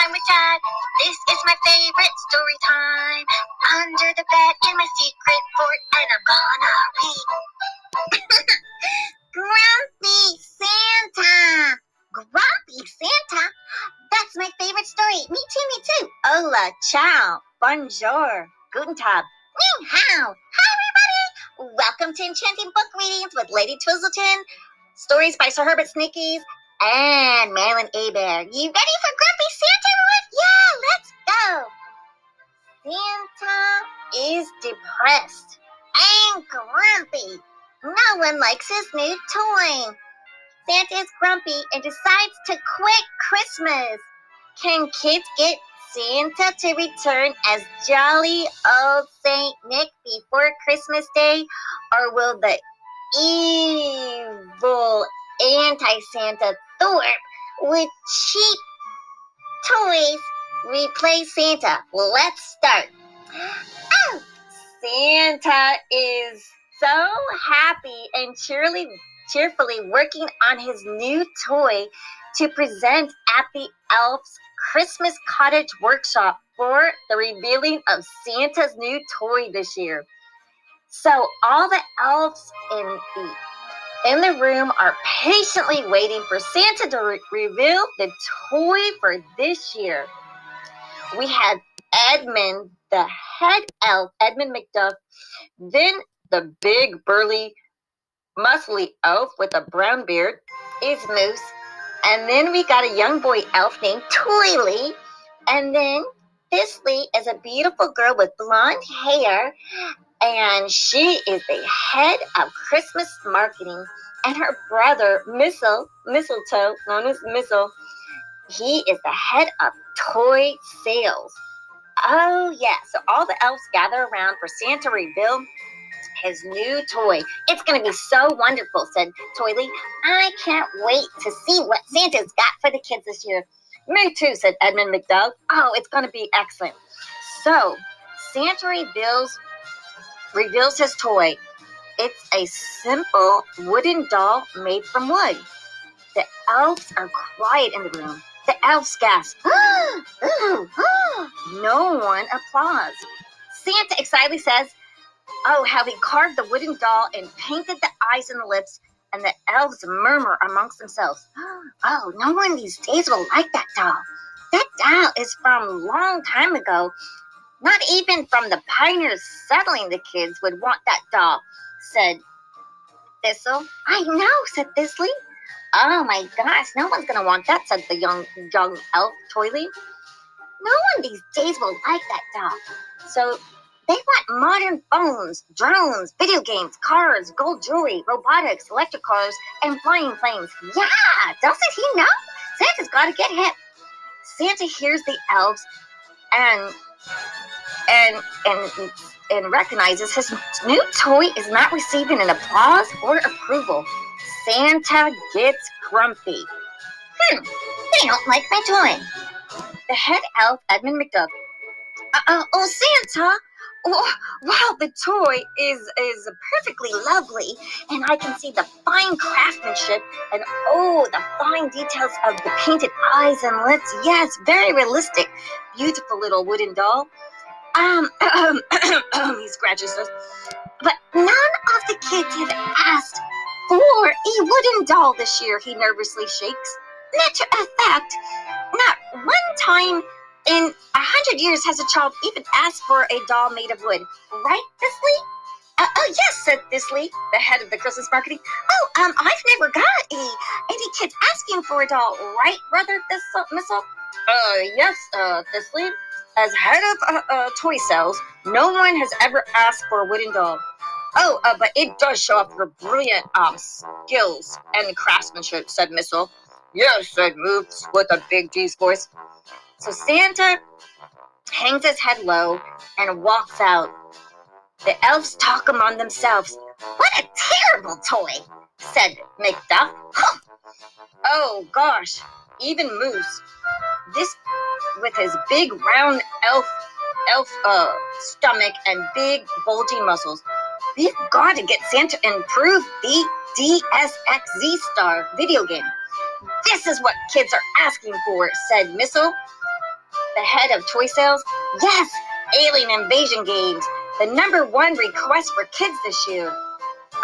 time with Dad. This is my favorite story time. Under the bed in my secret fort, and I'm gonna read. Grumpy Santa. Grumpy Santa? That's my favorite story. Me too, me too. Hola, ciao, bonjour, guten tag. Ni hao. Hi, everybody. Welcome to Enchanting Book Readings with Lady Twizzleton. Stories by Sir Herbert Snickies and Marilyn Abear. You ready for Grumpy Santa is depressed and grumpy. No one likes his new toy. Santa is grumpy and decides to quit Christmas. Can kids get Santa to return as jolly old Saint Nick before Christmas Day, or will the evil anti-Santa Thorpe with cheap toys replace Santa? Let's start. Oh, Santa is so happy and cheerily, cheerfully working on his new toy to present at the Elf's Christmas Cottage Workshop for the revealing of Santa's new toy this year. So all the elves in the in the room are patiently waiting for Santa to re- reveal the toy for this year. We had Edmund, the head elf, Edmund McDuff, then the big, burly, muscly elf with a brown beard is Moose. And then we got a young boy elf named Toily. And then Thistley is a beautiful girl with blonde hair. And she is the head of Christmas marketing. And her brother, Missile, Mistletoe, known as Missile, he is the head of toy sales. Oh, yeah. So all the elves gather around for Santa to reveal his new toy. It's going to be so wonderful, said Toily. I can't wait to see what Santa's got for the kids this year. Me too, said Edmund McDowell. Oh, it's going to be excellent. So, Santa reveals reveals his toy. It's a simple wooden doll made from wood. The elves are quiet in the room. The elves gasp. no one applauds. Santa excitedly says, Oh, how he carved the wooden doll and painted the eyes and the lips, and the elves murmur amongst themselves, Oh, no one these days will like that doll. That doll is from a long time ago. Not even from the pioneers settling the kids would want that doll, said Thistle. I know, said Thistley. Oh my gosh, no one's gonna want that, said the young young elf Toily. No one these days will like that doll. So they want modern phones, drones, video games, cars, gold jewelry, robotics, electric cars, and flying planes. Yeah, doesn't he know? Santa's got to get hip. Santa hears the elves and and and and recognizes his new toy is not receiving an applause or approval. Santa gets grumpy. Hmm, they don't like my toy. The head elf, Edmund McDuff. Uh, oh, Santa, Oh, wow, the toy is is perfectly lovely, and I can see the fine craftsmanship and oh, the fine details of the painted eyes and lips. Yes, very realistic. Beautiful little wooden doll. Um, um, he scratches his. But none of the kids have asked for a wooden doll this year. He nervously shakes. Matter of fact, not one time in a hundred years has a child even asked for a doll made of wood, right, Thistley? Uh, oh yes, said Thistley, the head of the Christmas marketing. Oh, um, I've never got a, any kids asking for a doll, right, brother Thistle, Missile? Uh, yes, uh, Thistley. As head of uh, uh, toy sales, no one has ever asked for a wooden doll. Oh, uh, but it does show off your brilliant um skills and craftsmanship, said Missile. Yes, said Moops with a big G's voice. So Santa hangs his head low and walks out. The elves talk among themselves. What a terrible toy, said McDuff. Huh. Oh gosh, even Moose, this with his big round elf elf uh, stomach and big bulgy muscles. We've got to get Santa to improve the DSXZ Star video game. This is what kids are asking for, said Missile. the head of toy sales. Yes, Alien Invasion Games, the number one request for kids this year.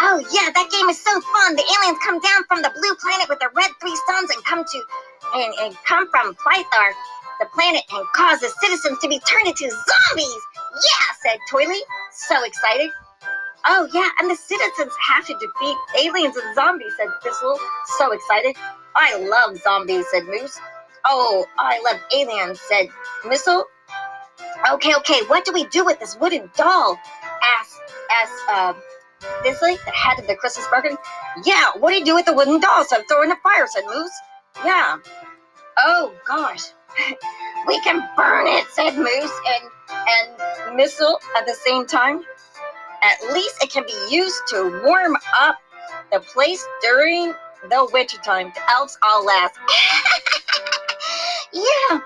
Oh yeah, that game is so fun. The aliens come down from the blue planet with the red three suns and come to and, and come from Plythar, the planet, and cause the citizens to be turned into zombies. Yeah, said Toily, so excited. Oh yeah, and the citizens have to defeat aliens and zombies, said Thistle, so excited. I love zombies, said Moose. Oh, I love aliens, said Missile. Okay, okay, what do we do with this wooden doll? asked, asked, uh, this like the head of the Christmas market. Yeah, what do you do with the wooden dolls? I'm throwing the fire, said Moose. Yeah. Oh gosh. we can burn it, said Moose and and Missile at the same time. At least it can be used to warm up the place during the wintertime. The elves all laugh. yeah.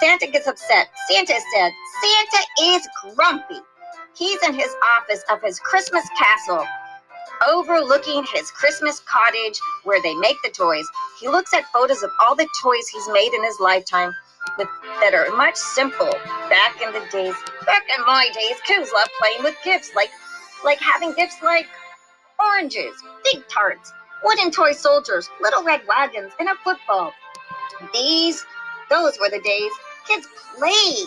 Santa gets upset. Santa said, Santa is grumpy. He's in his office of his Christmas castle, overlooking his Christmas cottage where they make the toys. He looks at photos of all the toys he's made in his lifetime with, that are much simple. Back in the days, back in my days, kids loved playing with gifts, like like having gifts like oranges, big tarts, wooden toy soldiers, little red wagons, and a football. These, those were the days kids played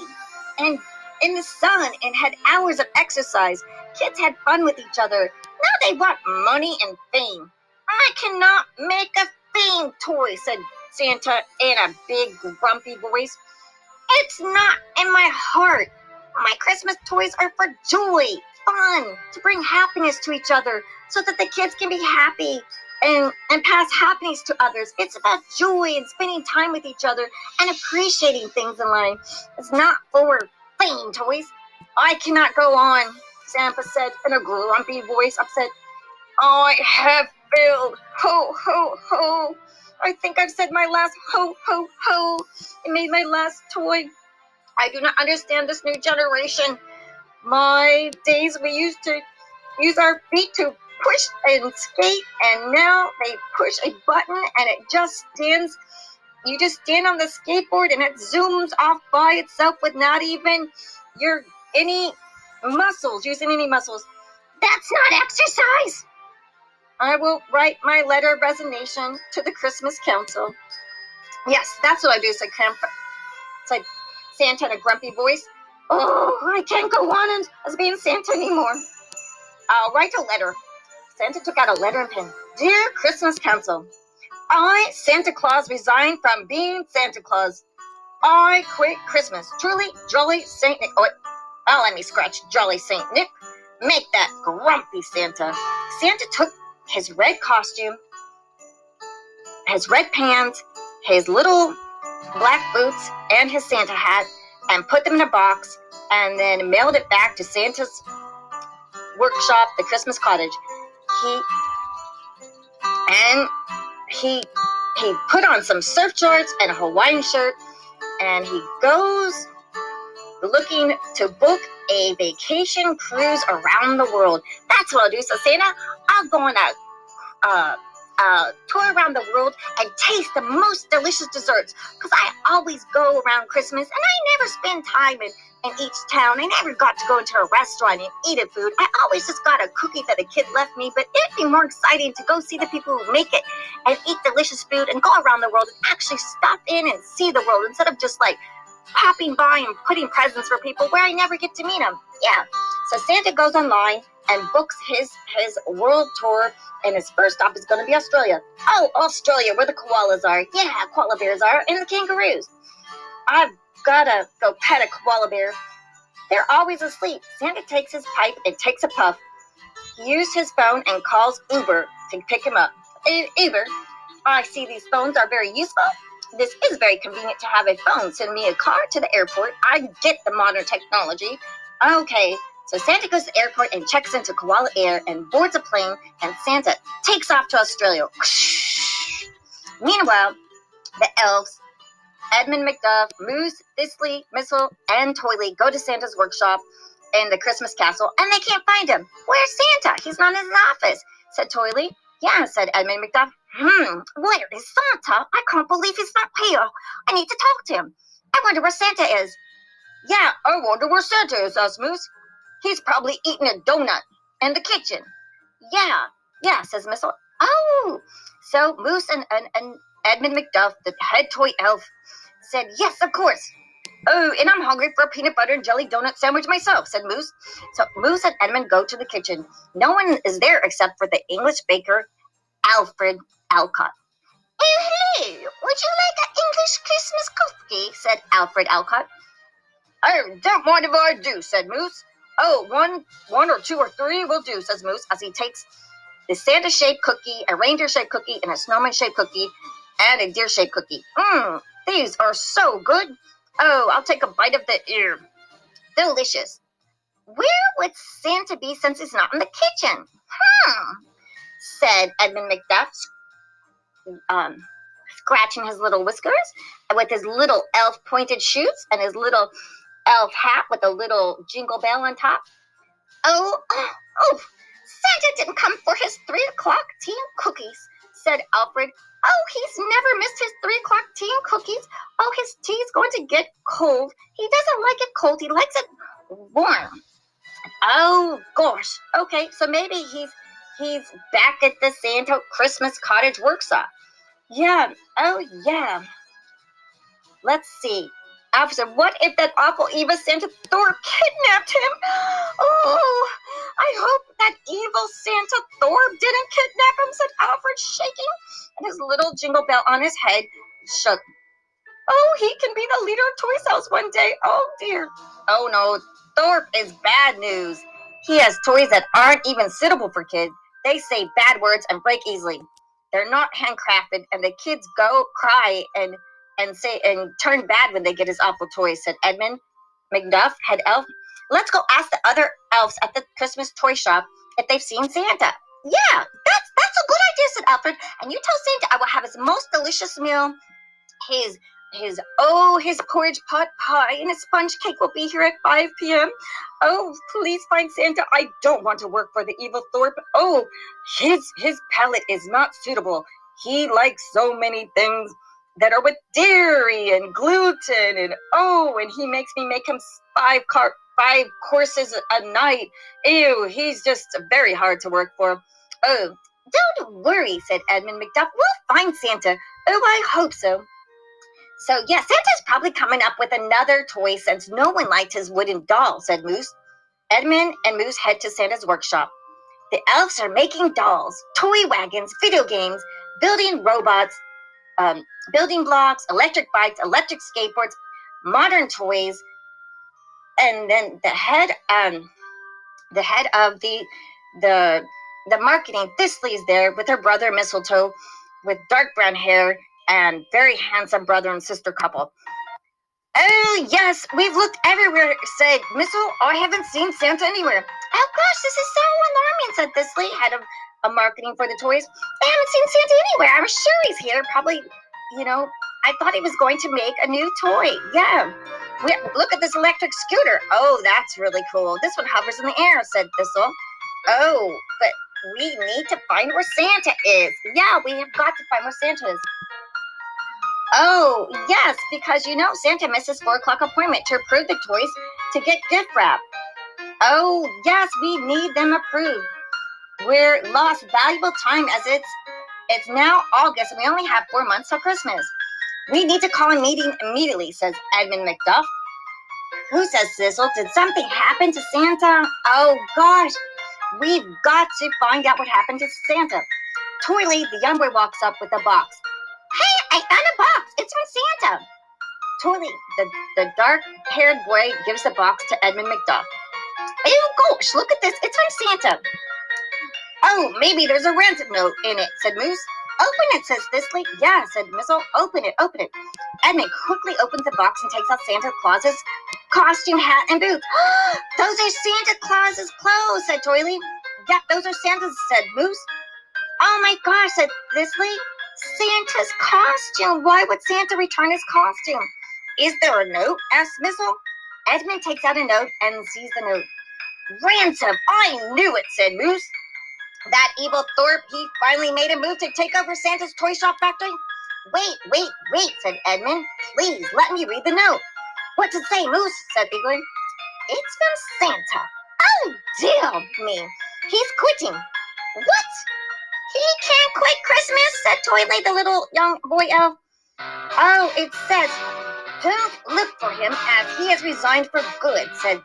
and in the sun and had hours of exercise. Kids had fun with each other. Now they want money and fame. I cannot make a fame toy, said Santa in a big, grumpy voice. It's not in my heart. My Christmas toys are for joy, fun, to bring happiness to each other so that the kids can be happy and, and pass happiness to others. It's about joy and spending time with each other and appreciating things in life. It's not for fame toys. I cannot go on, Santa said in a grumpy voice, upset. I have failed. Ho, ho, ho. I think I've said my last ho, ho, ho. It made my last toy. I do not understand this new generation. My days we used to use our feet to push and skate, and now they push a button and it just stands you just stand on the skateboard and it zooms off by itself with not even your any muscles, using any muscles. That's not exercise. I will write my letter of resignation to the Christmas Council. Yes, that's what I do, said. It's like Santa in a grumpy voice. Oh, I can't go on as being Santa anymore. I'll write a letter. Santa took out a letter and pen. Dear Christmas Council, I, Santa Claus, resign from being Santa Claus. I quit Christmas. Truly, Jolly Saint Nick. Oh, oh, let me scratch. Jolly Saint Nick. Make that grumpy Santa. Santa took his red costume, his red pants, his little black boots, and his Santa hat, and put them in a box, and then mailed it back to Santa's workshop, the Christmas cottage. He and he he put on some surf shorts and a Hawaiian shirt, and he goes looking to book a vacation cruise around the world. That's what I'll do. So Santa, I'll go on a uh, uh, tour around the world and taste the most delicious desserts. Because I always go around Christmas and I never spend time in in each town. I never got to go into a restaurant and eat a food. I always just got a cookie that a kid left me, but it'd be more exciting to go see the people who make it and eat delicious food and go around the world and actually stop in and see the world instead of just like popping by and putting presents for people where I never get to meet them. Yeah. So Santa goes online and books his his world tour and his first stop is going to be Australia. Oh, Australia, where the koalas are. Yeah, koala bears are, and the kangaroos. I've gotta go pet a koala bear. They're always asleep. Santa takes his pipe and takes a puff. He used his phone and calls Uber to pick him up. Uber, I see these phones are very useful. This is very convenient to have a phone. Send me a car to the airport. I get the modern technology. Okay, so Santa goes to the airport and checks into Koala Air and boards a plane, and Santa takes off to Australia. Meanwhile, the elves Edmund McDuff, Moose, Thistley, Missile, and Toily go to Santa's workshop in the Christmas castle and they can't find him. Where's Santa? He's not in his office, said Toily. Yeah, said Edmund McDuff. Hmm, where is Santa? I can't believe he's not here. I need to talk to him. I wonder where Santa is. Yeah, I wonder where Santa is, asked Moose. He's probably eating a donut in the kitchen. Yeah, yeah, says Missile. Oh, so Moose and, and, and Edmund McDuff, the head toy elf, said, Yes, of course. Oh, and I'm hungry for a peanut butter and jelly donut sandwich myself, said Moose. So Moose and Edmund go to the kitchen. No one is there except for the English baker, Alfred Alcott. Oh, hello. Would you like an English Christmas cookie? said Alfred Alcott. I don't mind if I do, said Moose. Oh, one, one or two or three will do, says Moose as he takes the Santa shaped cookie, a reindeer shaped cookie, and a snowman shaped cookie, and a deer shaped cookie. Mmm, these are so good. Oh, I'll take a bite of the ear. Delicious. Where would Santa be since he's not in the kitchen? Hmm, said Edmund McDuff, um, scratching his little whiskers with his little elf pointed shoes and his little elf hat with a little jingle bell on top. Oh, oh, oh, Santa didn't come for his three o'clock tea and cookies, said Alfred. Oh, he's never missed his three o'clock tea and cookies. Oh, his tea's going to get cold. He doesn't like it cold. He likes it warm. Oh gosh. Okay, so maybe he's he's back at the Santa Christmas cottage workshop. Yeah. Oh yeah. Let's see. Officer, what if that awful Eva Santa Thor kidnapped him? Oh, I hope that evil Santa Thor didn't kidnap him, said Alfred, shaking, and his little jingle bell on his head shook. Oh, he can be the leader of Toy Cells one day. Oh dear. Oh no, Thorpe is bad news. He has toys that aren't even suitable for kids. They say bad words and break easily. They're not handcrafted, and the kids go cry and and say and turn bad when they get his awful toys, said Edmund McDuff, head elf. Let's go ask the other elves at the Christmas toy shop if they've seen Santa. Yeah, that's that's a good idea, said Alfred. And you tell Santa I will have his most delicious meal, his his oh his porridge pot pie and his sponge cake will be here at 5 p.m. Oh, please find Santa. I don't want to work for the evil Thorpe. Oh, his his palate is not suitable. He likes so many things that are with dairy and gluten and oh, and he makes me make him five car five courses a night. Ew, he's just very hard to work for. Oh, don't worry, said Edmund McDuff. We'll find Santa. Oh, I hope so. So, yeah, Santa's probably coming up with another toy since no one liked his wooden doll, said Moose. Edmund and Moose head to Santa's workshop. The elves are making dolls, toy wagons, video games, building robots, um, building blocks, electric bikes, electric skateboards, modern toys, and then the head, um, the head of the the the marketing, Thistley's there with her brother Mistletoe, with dark brown hair and very handsome brother and sister couple. Oh yes, we've looked everywhere. Said Missile, I haven't seen Santa anywhere. Oh gosh, this is so alarming," said Thistley, head of a marketing for the toys. I haven't seen Santa anywhere. I'm sure he's here. Probably, you know, I thought he was going to make a new toy. Yeah. We, look at this electric scooter. Oh, that's really cool. This one hovers in the air, said Thistle. Oh, but we need to find where Santa is. Yeah, we have got to find where Santa is. Oh, yes, because you know Santa misses four o'clock appointment to approve the toys to get gift wrap. Oh, yes, we need them approved. We're lost valuable time as it's it's now August and we only have four months till Christmas. We need to call a meeting immediately, says Edmund McDuff. Who says Sizzle? Did something happen to Santa? Oh gosh, we've got to find out what happened to Santa. Toily, the young boy, walks up with a box. Hey, I found a box. It's from Santa. Toily, the, the dark haired boy, gives the box to Edmund McDuff. Oh gosh, look at this. It's from Santa. Oh, maybe there's a ransom note in it, said Moose. Open it, says Thistley. Yeah, said Missile. Open it, open it. Edmund quickly opens the box and takes out Santa Claus's costume, hat, and boots. those are Santa Claus's clothes, said Toily. Yep, those are Santa's, said Moose. Oh my gosh, said Thistley. Santa's costume. Why would Santa return his costume? Is there a note? asked Missile. Edmund takes out a note and sees the note. Ransom! I knew it, said Moose. That evil Thorpe, he finally made a move to take over Santa's toy shop factory. Wait, wait, wait, said Edmund. Please, let me read the note. What's it say, Moose? said Bigwig. It's from Santa. Oh, dear me. He's quitting. What? He can't quit Christmas, said Toily, the little young boy elf. Oh, it says, don't look for him as he has resigned for good, said,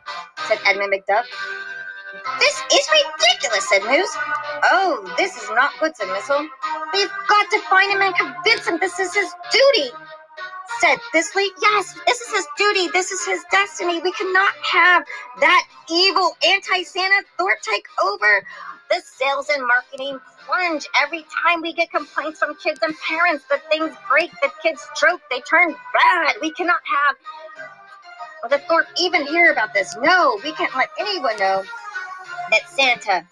said Edmund McDuff. This is ridiculous, said Moose. Oh, this is not good, said Missile. We've got to find him and convince him this is his duty, said Thistle. Yes, this is his duty. This is his destiny. We cannot have that evil anti-Santa Thorpe take over. The sales and marketing plunge every time we get complaints from kids and parents that things break, that kids choke, they turn bad. We cannot have the Thorpe even hear about this. No, we can't let anyone know that Santa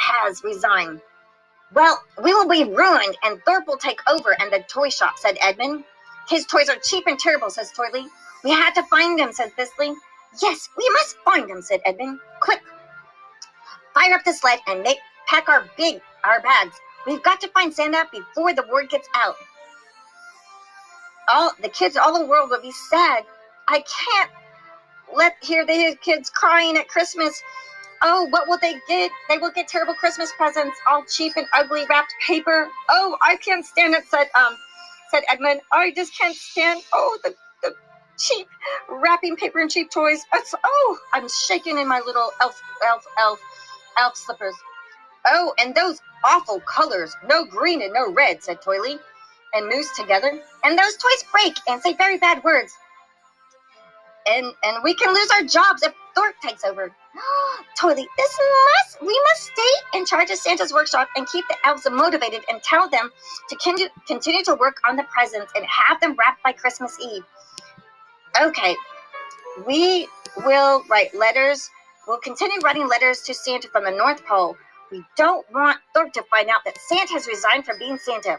has resigned. Well, we will be ruined and Thorpe will take over and the toy shop, said Edmund. His toys are cheap and terrible, says Toily. We had to find him, said Thistle. Yes, we must find him, said Edmund. Quick, fire up the sled and make pack our big our bags. We've got to find Santa before the word gets out. All the kids all the world will be sad. I can't let hear the kids crying at Christmas. Oh, what will they get? They will get terrible Christmas presents, all cheap and ugly wrapped paper. Oh, I can't stand it, said um said Edmund. I just can't stand oh the the cheap wrapping paper and cheap toys. It's, oh, I'm shaking in my little elf elf elf elf slippers. Oh, and those awful colors. No green and no red, said Toily and Moose together. And those toys break and say very bad words. And and we can lose our jobs if Thorpe takes over. Toily, this must we must stay in charge of Santa's workshop and keep the elves motivated and tell them to continue continue to work on the presents and have them wrapped by Christmas Eve. Okay, we will write letters. We'll continue writing letters to Santa from the North Pole. We don't want Thorpe to find out that Santa has resigned from being Santa.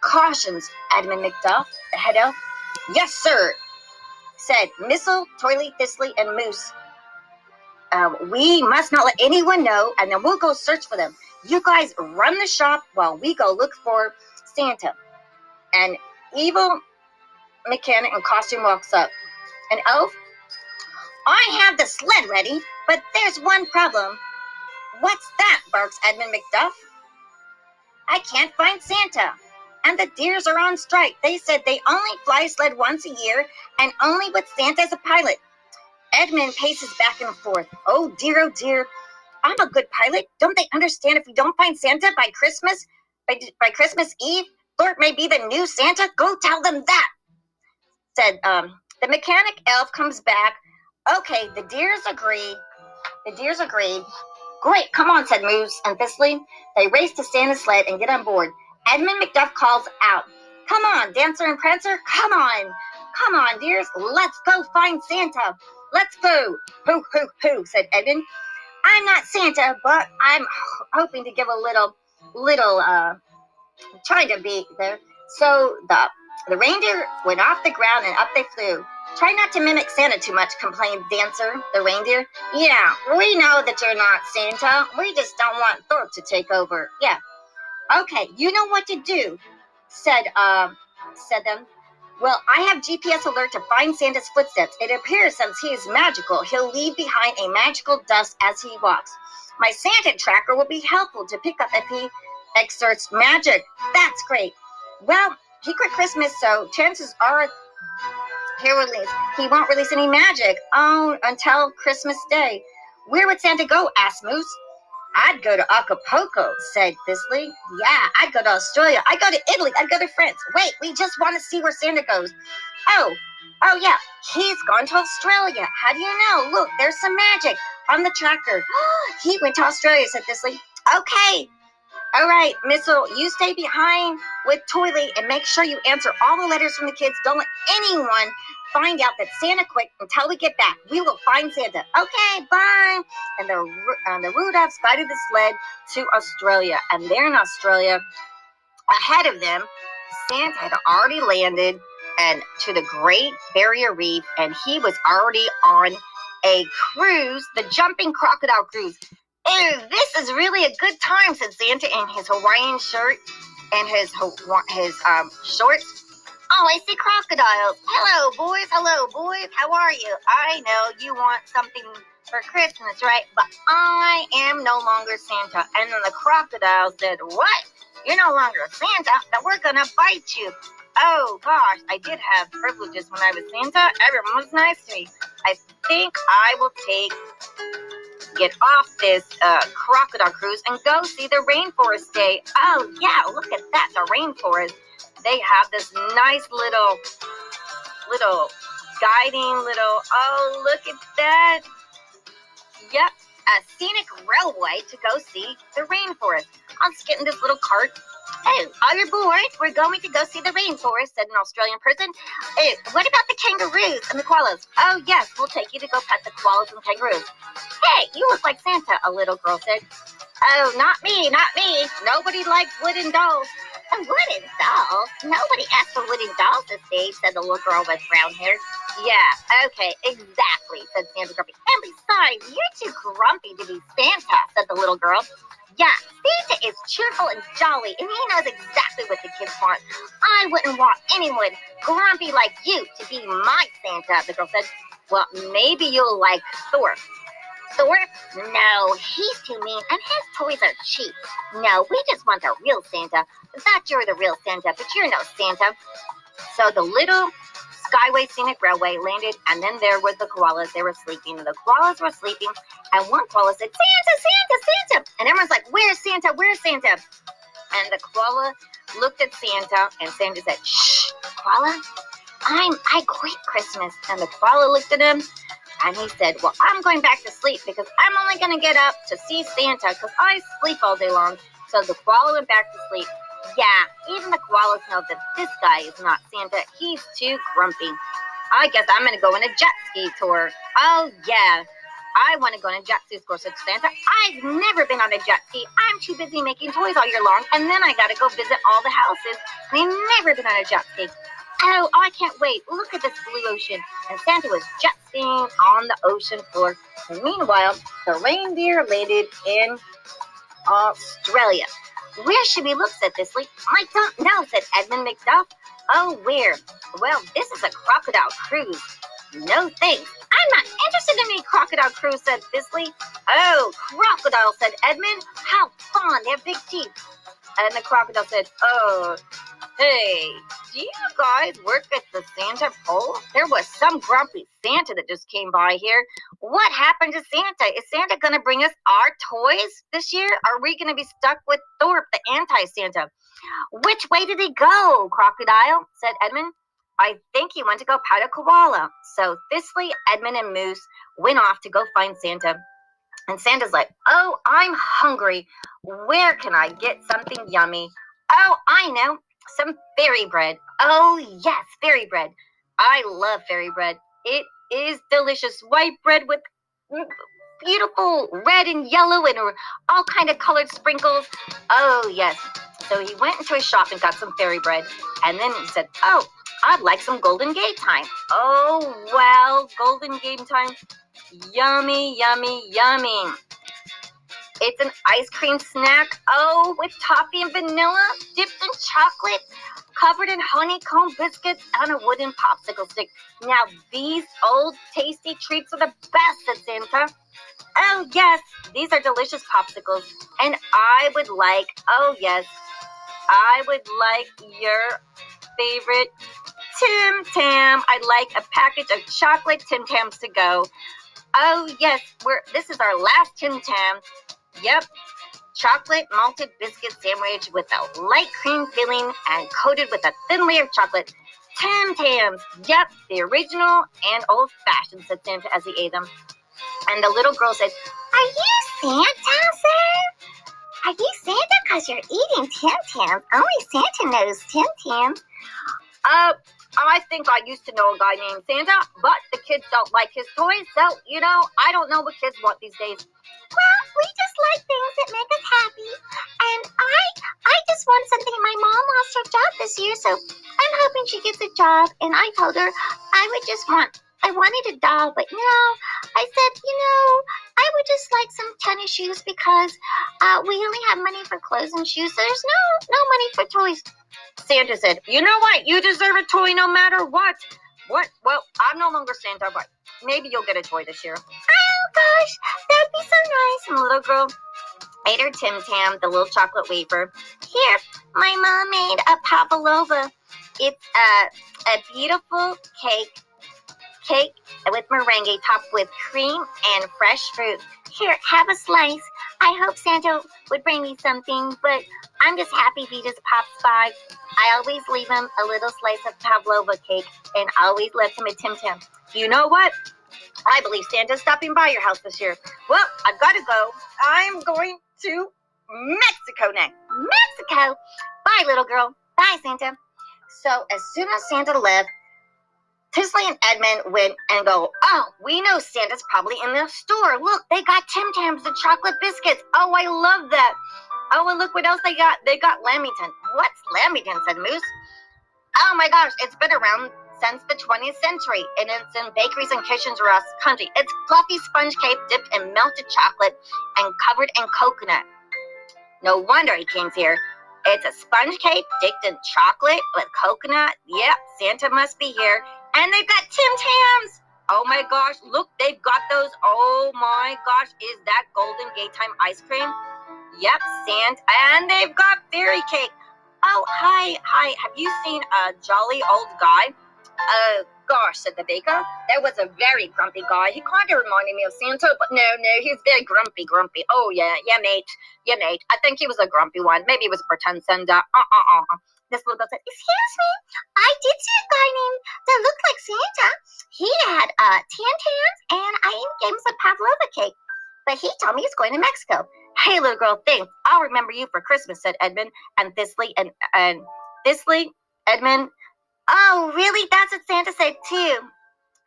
Cautions, Edmund McDuff, the head elf. Yes, sir, said Missile, Toily, Thistle, and Moose. Um, we must not let anyone know, and then we'll go search for them. You guys run the shop while we go look for Santa. And evil mechanic in costume walks up. An elf? I have the sled ready, but there's one problem. What's that? barks Edmund McDuff. I can't find Santa. And the deers are on strike. They said they only fly sled once a year and only with Santa as a pilot. Edmund paces back and forth. Oh dear, oh dear. I'm a good pilot. Don't they understand if we don't find Santa by Christmas, by, by Christmas Eve, Thorpe may be the new Santa? Go tell them that, said um, the mechanic elf comes back. Okay, the deers agree. The deers agreed. Great, come on, said Moose and Thistle. They race to Santa's sled and get on board. Edmund McDuff calls out, Come on, Dancer and Prancer, come on. Come on, dears, let's go find Santa. Let's go. Hoo, hoo, hoo, said Edmund. I'm not Santa, but I'm hoping to give a little, little, uh, trying to be there. So the, the reindeer went off the ground and up they flew. Try not to mimic Santa too much, complained Dancer, the reindeer. Yeah, we know that you're not Santa. We just don't want Thorpe to take over. Yeah. Okay, you know what to do, said um said them. Well, I have GPS alert to find Santa's footsteps. It appears since he is magical, he'll leave behind a magical dust as he walks. My Santa tracker will be helpful to pick up if he exerts magic. That's great. Well, he quit Christmas, so chances are he release. He won't release any magic. Oh, until Christmas Day. Where would Santa go? asked Moose. I'd go to Acapulco, said Thistle. Yeah, I'd go to Australia. I'd go to Italy. I'd go to France. Wait, we just want to see where Santa goes. Oh, oh yeah, he's gone to Australia. How do you know? Look, there's some magic on the tracker. he went to Australia, said Thistle. Okay, all right, Missile, you stay behind with Toily and make sure you answer all the letters from the kids. Don't let anyone find out that Santa quit until we get back. We will find Santa. Okay, bye. And the uh, the Rudolphs guided the sled to Australia, and there in Australia, ahead of them, Santa had already landed and to the Great Barrier Reef, and he was already on a cruise, the Jumping Crocodile Cruise. Oh, this is really a good time, said Santa in his Hawaiian shirt and his his um, shorts. Oh, I see crocodiles. Hello, boys. Hello, boys. How are you? I know you want something for Christmas, right? But I am no longer Santa. And then the crocodile said, What? You're no longer Santa? Then we're gonna bite you. Oh gosh, I did have privileges when I was Santa. Everyone was nice to me. I think I will take get off this uh, crocodile cruise and go see the rainforest day. Oh yeah, look at that, the rainforest. They have this nice little little guiding little oh look at that Yep, a scenic railway to go see the rainforest. I'll just this little cart. Hey, all your bored? we're going to go see the rainforest, said an Australian person. Oh, what about the kangaroos and the koalas? Oh, yes, we'll take you to go pet the koalas and kangaroos. Hey, you look like Santa, a little girl said. Oh, not me, not me. Nobody likes wooden dolls. A wooden doll? Nobody asked for wooden dolls this day, said the little girl with brown hair. Yeah, okay, exactly, said Santa Grumpy. And besides, you're too grumpy to be Santa, said the little girl. Yeah, Santa is cheerful and jolly, and he knows exactly what the kids want. I wouldn't want anyone grumpy like you to be my Santa, the girl said. Well, maybe you'll like Thor. Thor? No, he's too mean, and his toys are cheap. No, we just want a real Santa. That you're the real Santa, but you're no Santa. So the little Skyway Scenic Railway landed, and then there were the koalas. They were sleeping. The koalas were sleeping, and one koala said, Santa, Santa, Santa. And everyone's like, Where's Santa? Where's Santa? And the koala looked at Santa, and Santa said, Shh, koala, I'm I quit Christmas. And the koala looked at him, and he said, Well, I'm going back to sleep because I'm only going to get up to see Santa because I sleep all day long. So the koala went back to sleep. Yeah, even the koalas know that this guy is not Santa. He's too grumpy. I guess I'm gonna go on a jet ski tour. Oh yeah. I want to go on a jet ski tour, said Santa. I've never been on a jet ski. I'm too busy making toys all year long, and then I gotta go visit all the houses. I've never been on a jet ski. Oh, I can't wait. Look at this blue ocean. And Santa was jet skiing on the ocean floor. And meanwhile, the reindeer landed in Australia. Where should we look, said Thistle. I don't know, said Edmund McDuff. Oh, where? Well, this is a crocodile cruise. No thanks. I'm not interested in any crocodile cruise, said Thistle. Oh, crocodile, said Edmund. How fun, they have big teeth. And the crocodile said, Oh, hey, do you guys work at the Santa pole? There was some grumpy Santa that just came by here. What happened to Santa? Is Santa going to bring us our toys this year? Are we going to be stuck with Thorpe, the anti Santa? Which way did he go, Crocodile? said Edmund. I think he went to go pet a koala. So Thistle, Edmund, and Moose went off to go find Santa. And Santa's like, Oh, I'm hungry. Where can I get something yummy? Oh, I know. Some fairy bread. Oh, yes, fairy bread. I love fairy bread. It is delicious. White bread with mm, beautiful red and yellow and all kind of colored sprinkles. Oh, yes. So he went into a shop and got some fairy bread. And then he said, Oh, I'd like some Golden Gaytime. Oh, well, Golden Gaytime. Yummy, yummy, yummy. It's an ice cream snack. Oh, with toffee and vanilla, dipped in chocolate, covered in honeycomb biscuits, and a wooden popsicle stick. Now, these old tasty treats are the best, said Santa. Oh, yes, these are delicious popsicles. And I would like, oh, yes, I would like your favorite Tim Tam. I'd like a package of chocolate Tim Tams to go. Oh yes, we're this is our last Tim Tam. Yep, chocolate malted biscuit sandwich with a light cream filling and coated with a thin layer of chocolate. Tam Tams. Yep, the original and old fashioned, said Santa as he ate them. And the little girl said, Are you Santa, sir? Are you Santa because you're eating Tim Tams? Only Santa knows Tim Tams. Uh, I think I used to know a guy named Santa, but the kids don't like his toys, so, you know, I don't know what kids want these days. Well, we just like things that make us happy. And I I just want something. My mom lost her job this year, so I'm hoping she gets a job. And I told her I would just want I wanted a doll, but no. I said, you know, I would just like some tennis shoes because uh, we only have money for clothes and shoes. So there's no no money for toys. Santa said, You know what? You deserve a toy no matter what. What? Well, I'm no longer Santa, but maybe you'll get a toy this year. Oh gosh, that'd be so nice. And the little girl ate her Tim Tam, the little chocolate wafer. Here, my mom made a pavlova. It's a, a beautiful cake, cake with meringue topped with cream and fresh fruit. Here, have a slice. I hope Santa would bring me something, but I'm just happy he just pops by. I always leave him a little slice of pavlova cake and always left him a Tim Tam. You know what? I believe Santa's stopping by your house this year. Well, I've got to go. I'm going to Mexico now. Mexico? Bye, little girl. Bye, Santa. So as soon as Santa left, Thistley and Edmund went and go, Oh, we know Santa's probably in the store. Look, they got Tim Tams, the chocolate biscuits. Oh, I love that. Oh, and look what else they got. They got Lamington. What's Lamington? said Moose. Oh my gosh, it's been around since the 20th century, and it's in bakeries and kitchens across the country. It's fluffy sponge cake dipped in melted chocolate and covered in coconut. No wonder he came here. It's a sponge cake dipped in chocolate with coconut. Yep, Santa must be here. And they've got Tim Tams. Oh my oh. gosh, look, they've got those. Oh my gosh, is that Golden Gaytime ice cream? Yep, Santa. And they've got fairy cake. Oh, hi, hi. Have you seen a jolly old guy? Oh, gosh, said the baker. That was a very grumpy guy. He kind of reminded me of Santa, but no, no, he's very grumpy, grumpy. Oh, yeah, yeah, mate. Yeah, mate. I think he was a grumpy one. Maybe he was a pretend Santa. Uh-uh-uh. This little girl said, Excuse me, I did see a guy named that looked like Santa. He had uh, tan tans, and I even gave him some pavlova cake. But he told me he's going to Mexico. Hey, little girl, thanks. I'll remember you for Christmas, said Edmund. And Thistley and, and Thistley, Edmund, Oh, really? That's what Santa said too.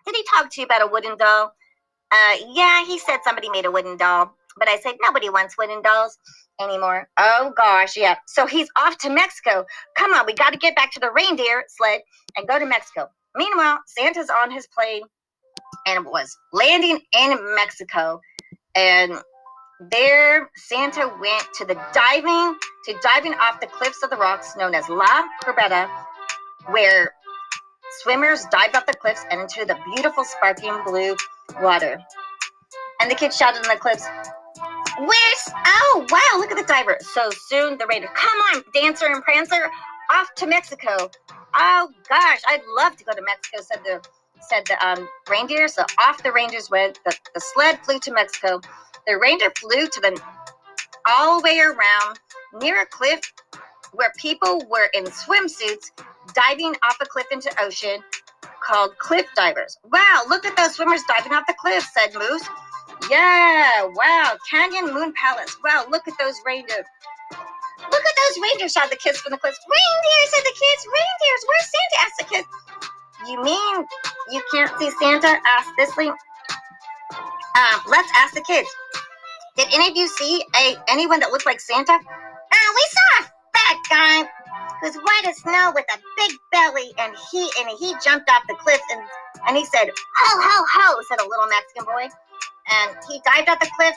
Did he talk to you about a wooden doll? Uh, yeah, he said somebody made a wooden doll, but I said nobody wants wooden dolls anymore. Oh gosh, yeah. So he's off to Mexico. Come on, we got to get back to the reindeer sled and go to Mexico. Meanwhile, Santa's on his plane and was landing in Mexico, and there Santa went to the diving to diving off the cliffs of the rocks known as La Quebrada where swimmers dived off the cliffs and into the beautiful sparkling blue water. And the kids shouted in the cliffs, Where's oh wow, look at the diver. So soon the reindeer, come on, Dancer and Prancer, off to Mexico. Oh gosh, I'd love to go to Mexico, said the said the um, reindeer. So off the reindeers went. The, the sled flew to Mexico. The reindeer flew to the all the way around near a cliff where people were in swimsuits diving off a cliff into ocean called cliff divers. Wow, look at those swimmers diving off the cliff, said Moose. Yeah, wow, Canyon Moon Palace. Wow, look at those reindeer. Look at those reindeers, shouted the kids from the cliffs. Reindeer, said the kids. Reindeers, where's Santa? asked the kids. You mean you can't see Santa? asked Thistley. Um, let's ask the kids. Did any of you see a anyone that looked like Santa? Uh, we saw a fat guy who's white as snow with a big belly, and he and he jumped off the cliff and and he said, "Ho ho ho!" said a little Mexican boy, and he dived off the cliff.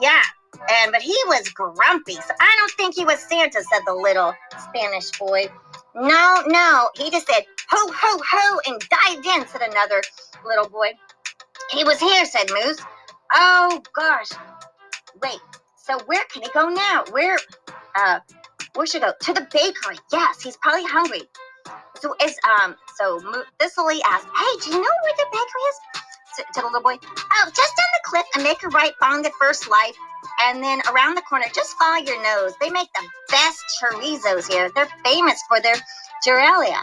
Yeah, and but he was grumpy, so I don't think he was Santa," said the little Spanish boy. No, no, he just said ho ho ho and dived in," said another little boy. He was here," said Moose. Oh gosh, wait. So where can he go now? Where? Uh, where should go? To the bakery. Yes, he's probably hungry. So is um so Thistley asked, Hey, do you know where the bakery is? To, the little boy. Oh, just down the cliff and make a right on the first light. And then around the corner, just follow your nose. They make the best chorizos here. They're famous for their gerelia.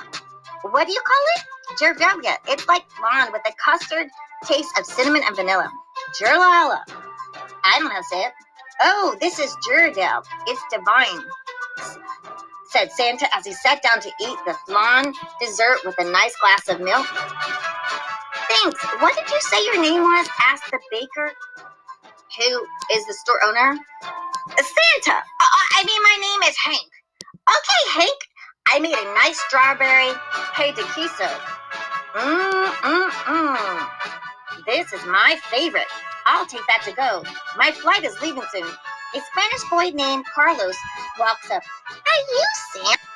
What do you call it? Gerelia. It's like flan with a custard taste of cinnamon and vanilla. Gerelia. I don't know how to say it. Oh, this is Jurdel. It's divine said Santa as he sat down to eat the flan dessert with a nice glass of milk. Thanks. What did you say your name was? asked the baker, who is the store owner. Santa. Uh, I mean, my name is Hank. Okay, Hank. I made a nice strawberry hey de queso. Mmm, mmm, mmm. This is my favorite. I'll take that to go. My flight is leaving soon. A Spanish boy named Carlos walks up. Are you Santa?